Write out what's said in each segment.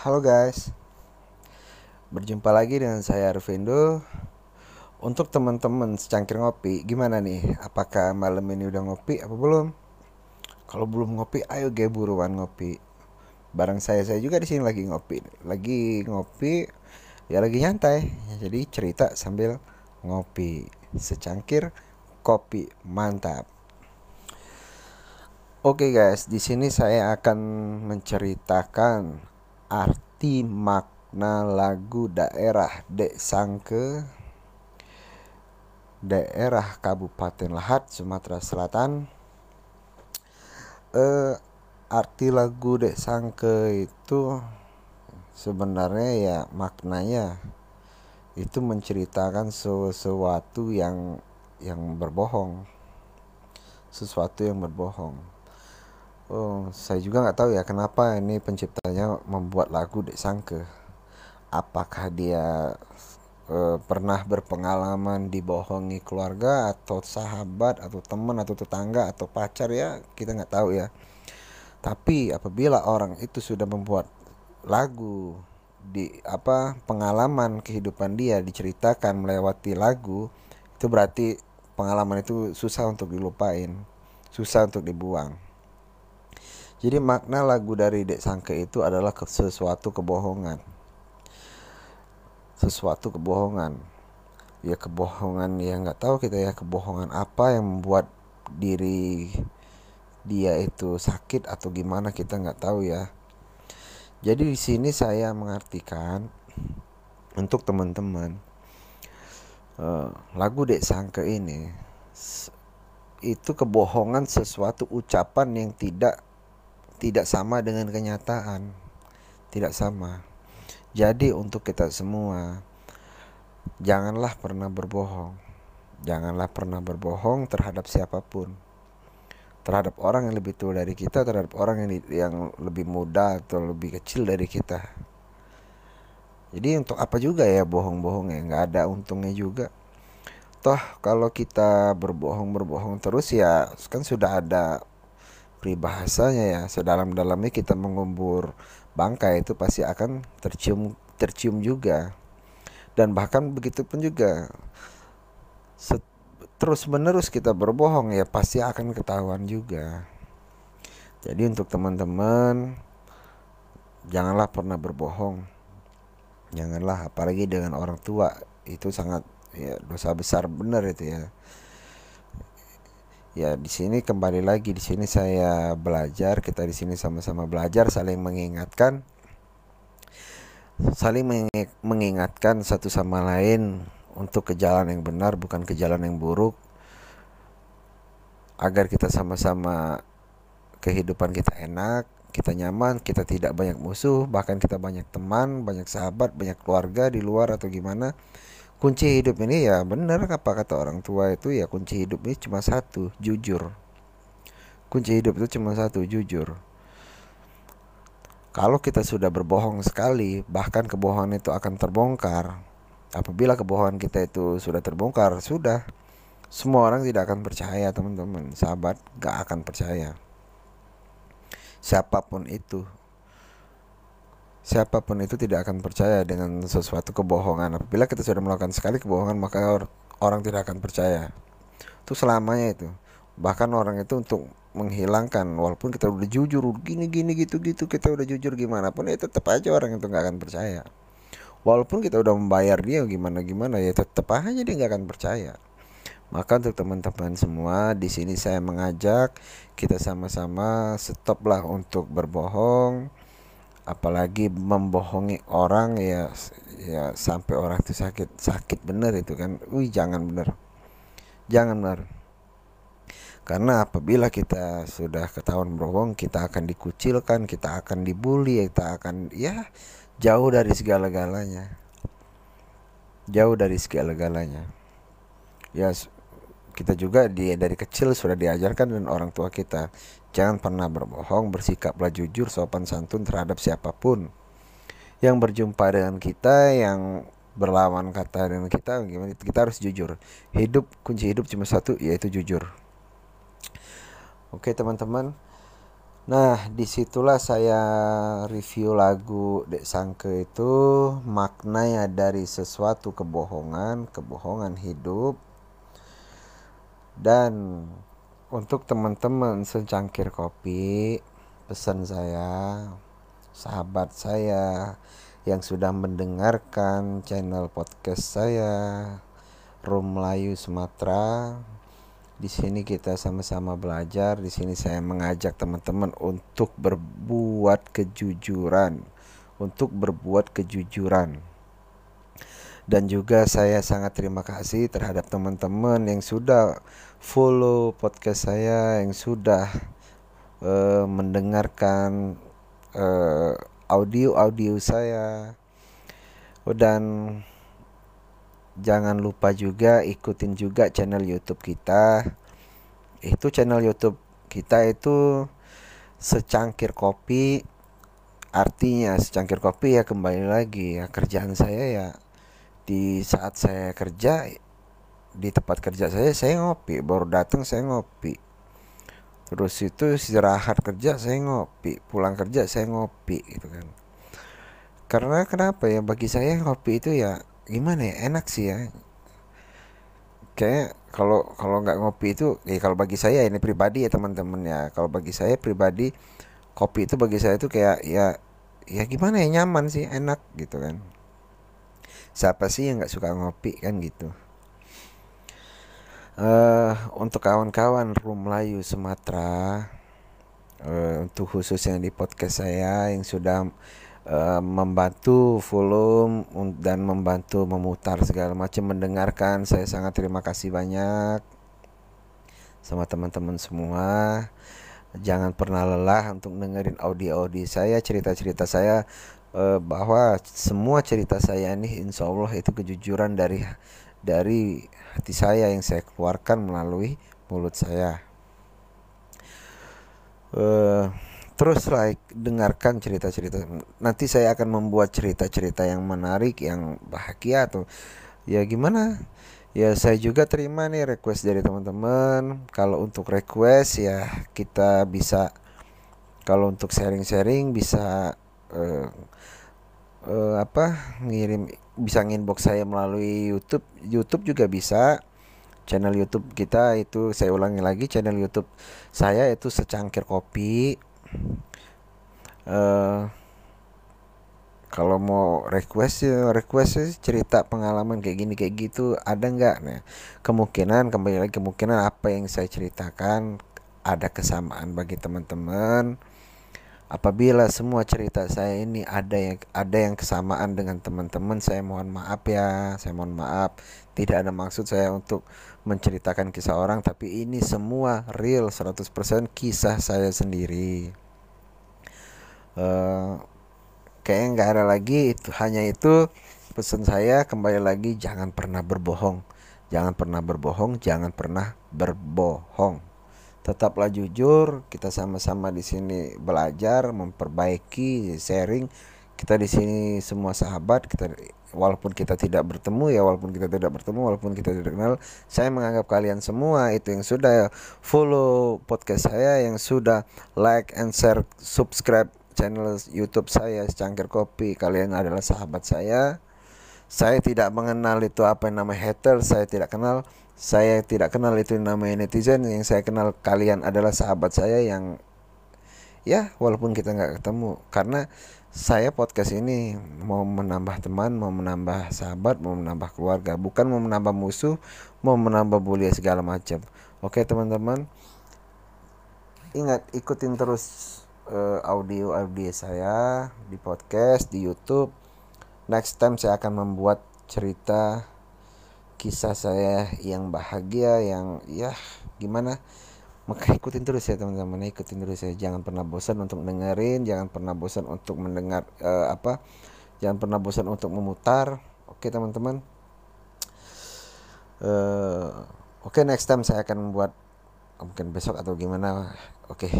Halo guys. Berjumpa lagi dengan saya Arvindo. Untuk teman-teman secangkir ngopi Gimana nih? Apakah malam ini udah ngopi apa belum? Kalau belum ngopi ayo gue buruan ngopi. Barang saya saya juga di sini lagi ngopi. Lagi ngopi Ya lagi nyantai. Jadi cerita sambil ngopi. Secangkir kopi Mantap. Oke okay guys, di sini saya akan menceritakan arti makna lagu daerah Dek Sangke daerah Kabupaten Lahat Sumatera Selatan. Eh, arti lagu Dek Sangke itu sebenarnya ya maknanya itu menceritakan sesuatu yang yang berbohong sesuatu yang berbohong Oh, saya juga nggak tahu ya kenapa ini penciptanya membuat lagu Dek Sangke. Apakah dia e, pernah berpengalaman dibohongi keluarga atau sahabat atau teman atau tetangga atau pacar ya kita nggak tahu ya. Tapi apabila orang itu sudah membuat lagu di apa pengalaman kehidupan dia diceritakan melewati lagu itu berarti pengalaman itu susah untuk dilupain, susah untuk dibuang. Jadi makna lagu dari Dek Sangke itu adalah sesuatu kebohongan. Sesuatu kebohongan. Ya kebohongan ya nggak tahu kita ya kebohongan apa yang membuat diri dia itu sakit atau gimana kita nggak tahu ya. Jadi di sini saya mengartikan untuk teman-teman uh, lagu Dek Sangke ini itu kebohongan sesuatu ucapan yang tidak tidak sama dengan kenyataan. Tidak sama. Jadi untuk kita semua janganlah pernah berbohong. Janganlah pernah berbohong terhadap siapa pun. Terhadap orang yang lebih tua dari kita, terhadap orang yang yang lebih muda atau lebih kecil dari kita. Jadi untuk apa juga ya bohong-bohong ya, nggak ada untungnya juga. Toh kalau kita berbohong berbohong terus ya kan sudah ada peribahasanya ya. Sedalam-dalamnya kita mengubur bangkai itu pasti akan tercium tercium juga. Dan bahkan begitu pun juga terus menerus kita berbohong ya pasti akan ketahuan juga. Jadi untuk teman-teman janganlah pernah berbohong. Janganlah apalagi dengan orang tua itu sangat ya dosa besar benar itu ya Ya, di sini kembali lagi di sini saya belajar, kita di sini sama-sama belajar saling mengingatkan saling mengingatkan satu sama lain untuk ke jalan yang benar bukan ke jalan yang buruk agar kita sama-sama kehidupan kita enak, kita nyaman, kita tidak banyak musuh, bahkan kita banyak teman, banyak sahabat, banyak keluarga di luar atau gimana kunci hidup ini ya benar apa kata orang tua itu ya kunci hidup ini cuma satu jujur. Kunci hidup itu cuma satu jujur. Kalau kita sudah berbohong sekali bahkan kebohongan itu akan terbongkar. Apabila kebohongan kita itu sudah terbongkar sudah. Semua orang tidak akan percaya teman-teman. Sahabat gak akan percaya. Siapa pun itu siapa pun itu tidak akan percaya dengan sesuatu kebohongan. Apabila kita sudah melakukan sekali kebohongan, maka orang tidak akan percaya. Itu selamanya itu. Bahkan orang itu untuk menghilangkan walaupun kita udah jujur gini gini gitu gitu kita udah jujur gimana pun ya tetap aja orang itu nggak akan percaya walaupun kita udah membayar dia gimana gimana ya tetap aja dia nggak akan percaya maka untuk teman-teman semua di sini saya mengajak kita sama-sama stoplah untuk berbohong apalagi membohongi orang ya ya sampai orang itu sakit sakit bener itu kan. Wih jangan bener. Jangan bener. Karena apabila kita sudah ketahuan berbohong kita akan dikucilkan kita akan dibully kita akan ya jauh dari segala-galanya. Jauh dari segala-galanya. Ya kita juga di, dari kecil sudah diajarkan dengan orang tua kita Jangan pernah berbohong, bersikaplah jujur, sopan santun terhadap siapa pun yang berjumpa dengan kita, yang berlawan kata dengan kita, gimana? Kita harus jujur. Hidup kunci hidup cuma satu, yaitu jujur. Oke teman-teman. Nah, di situlah saya review lagu Dek Sangke itu maknanya dari sesuatu kebohongan, kebohongan hidup. Dan untuk teman-teman secangkir kopi, pesan saya, sahabat saya yang sudah mendengarkan channel podcast saya, Rum Melayu Sumatera, di sini kita sama-sama belajar. Di sini saya mengajak teman-teman untuk berbuat kejujuran, untuk berbuat kejujuran. Dan juga saya sangat terima kasih terhadap teman-teman yang sudah follow podcast saya, yang sudah uh, mendengarkan uh, audio-audio saya. Dan jangan lupa juga ikutin juga channel YouTube kita. Itu channel YouTube kita itu secangkir kopi. Artinya secangkir kopi ya kembali lagi ya kerjaan saya ya di saat saya kerja di tempat kerja saya saya ngopi. Baru datang saya ngopi. Terus itu istirahat kerja saya ngopi. Pulang kerja saya ngopi gitu kan. Karena kenapa ya bagi saya ngopi itu ya gimana ya enak sih ya. Kayak kalau kalau nggak ngopi itu ya kalau bagi saya ini pribadi ya teman-teman ya. Kalau bagi saya pribadi kopi itu bagi saya itu kayak ya ya gimana ya nyaman sih enak gitu kan siapa sih yang nggak suka ngopi kan gitu. Uh, untuk kawan-kawan Rum Melayu Sumatera uh, untuk khususnya di podcast saya yang sudah Eh, membantu volume dan membantu memutar segala macam mendengarkan saya sangat terima kasih banyak sama teman-teman semua. Jangan pernah lelah untuk dengerin audio-audio saya cerita-cerita saya uh, bahwa semua cerita saya ini insya Allah itu kejujuran dari dari hati saya yang saya keluarkan melalui mulut saya. Uh, terus like dengarkan cerita-cerita. Nanti saya akan membuat cerita-cerita yang menarik yang bahagia atau ya gimana? Ya saya juga terima nih request dari teman-teman. Kalau untuk request ya kita bisa kalau untuk sharing-sharing bisa uh, uh, apa ngirim bisa nginbox saya melalui YouTube. YouTube juga bisa. Channel YouTube kita itu saya ulangi lagi channel YouTube saya itu secangkir kopi. Uh, kalau mau request ya request cerita pengalaman kayak gini kayak gitu. Ada nggak? Nah kemungkinan kembali lagi kemungkinan apa yang saya ceritakan ada kesamaan bagi teman-teman apabila semua cerita saya ini ada yang ada yang kesamaan dengan teman-teman saya mohon maaf ya. Saya mohon maaf. Tidak ada maksud saya untuk menceritakan kisah orang tapi ini semua real 100% kisah saya sendiri. Uh, kayaknya nggak ada lagi. Itu hanya itu pesan saya. Kembali lagi jangan pernah berbohong. Jangan pernah berbohong jangan pernah berbohong tetaplah jujur kita sama-sama di sini belajar memperbaiki sharing kita di sini semua sahabat kita walaupun kita tidak bertemu ya walaupun kita tidak bertemu walaupun kita tidak kenal saya menganggap kalian semua itu yang sudah follow podcast saya yang sudah like and share subscribe channel YouTube saya Cangkir Kopi. Kalian adalah sahabat saya. Saya tidak mengenal itu apa yang namanya hater, saya tidak kenal. Saya tidak kenal itu yang namanya netizen. Yang saya kenal kalian adalah sahabat saya yang ya walaupun kita nggak ketemu karena saya podcast ini mau menambah teman, mau menambah sahabat, mau menambah keluarga, bukan mau menambah musuh, mau menambah bully segala macam. Oke teman-teman, ingat ikutin terus uh, audio audio saya di podcast di YouTube. Next time saya akan membuat cerita kisah saya yang bahagia yang ya gimana? Maka ikutin terus ya teman-teman. Ikutin terus ya. Jangan pernah bosan untuk dengerin jangan pernah bosan untuk mendengar uh, apa jangan pernah bosan untuk memutar. Oke teman-teman. Uh, oke okay, next time saya akan membuat mungkin besok atau gimana. Oke. Okay.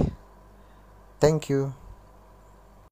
Thank you.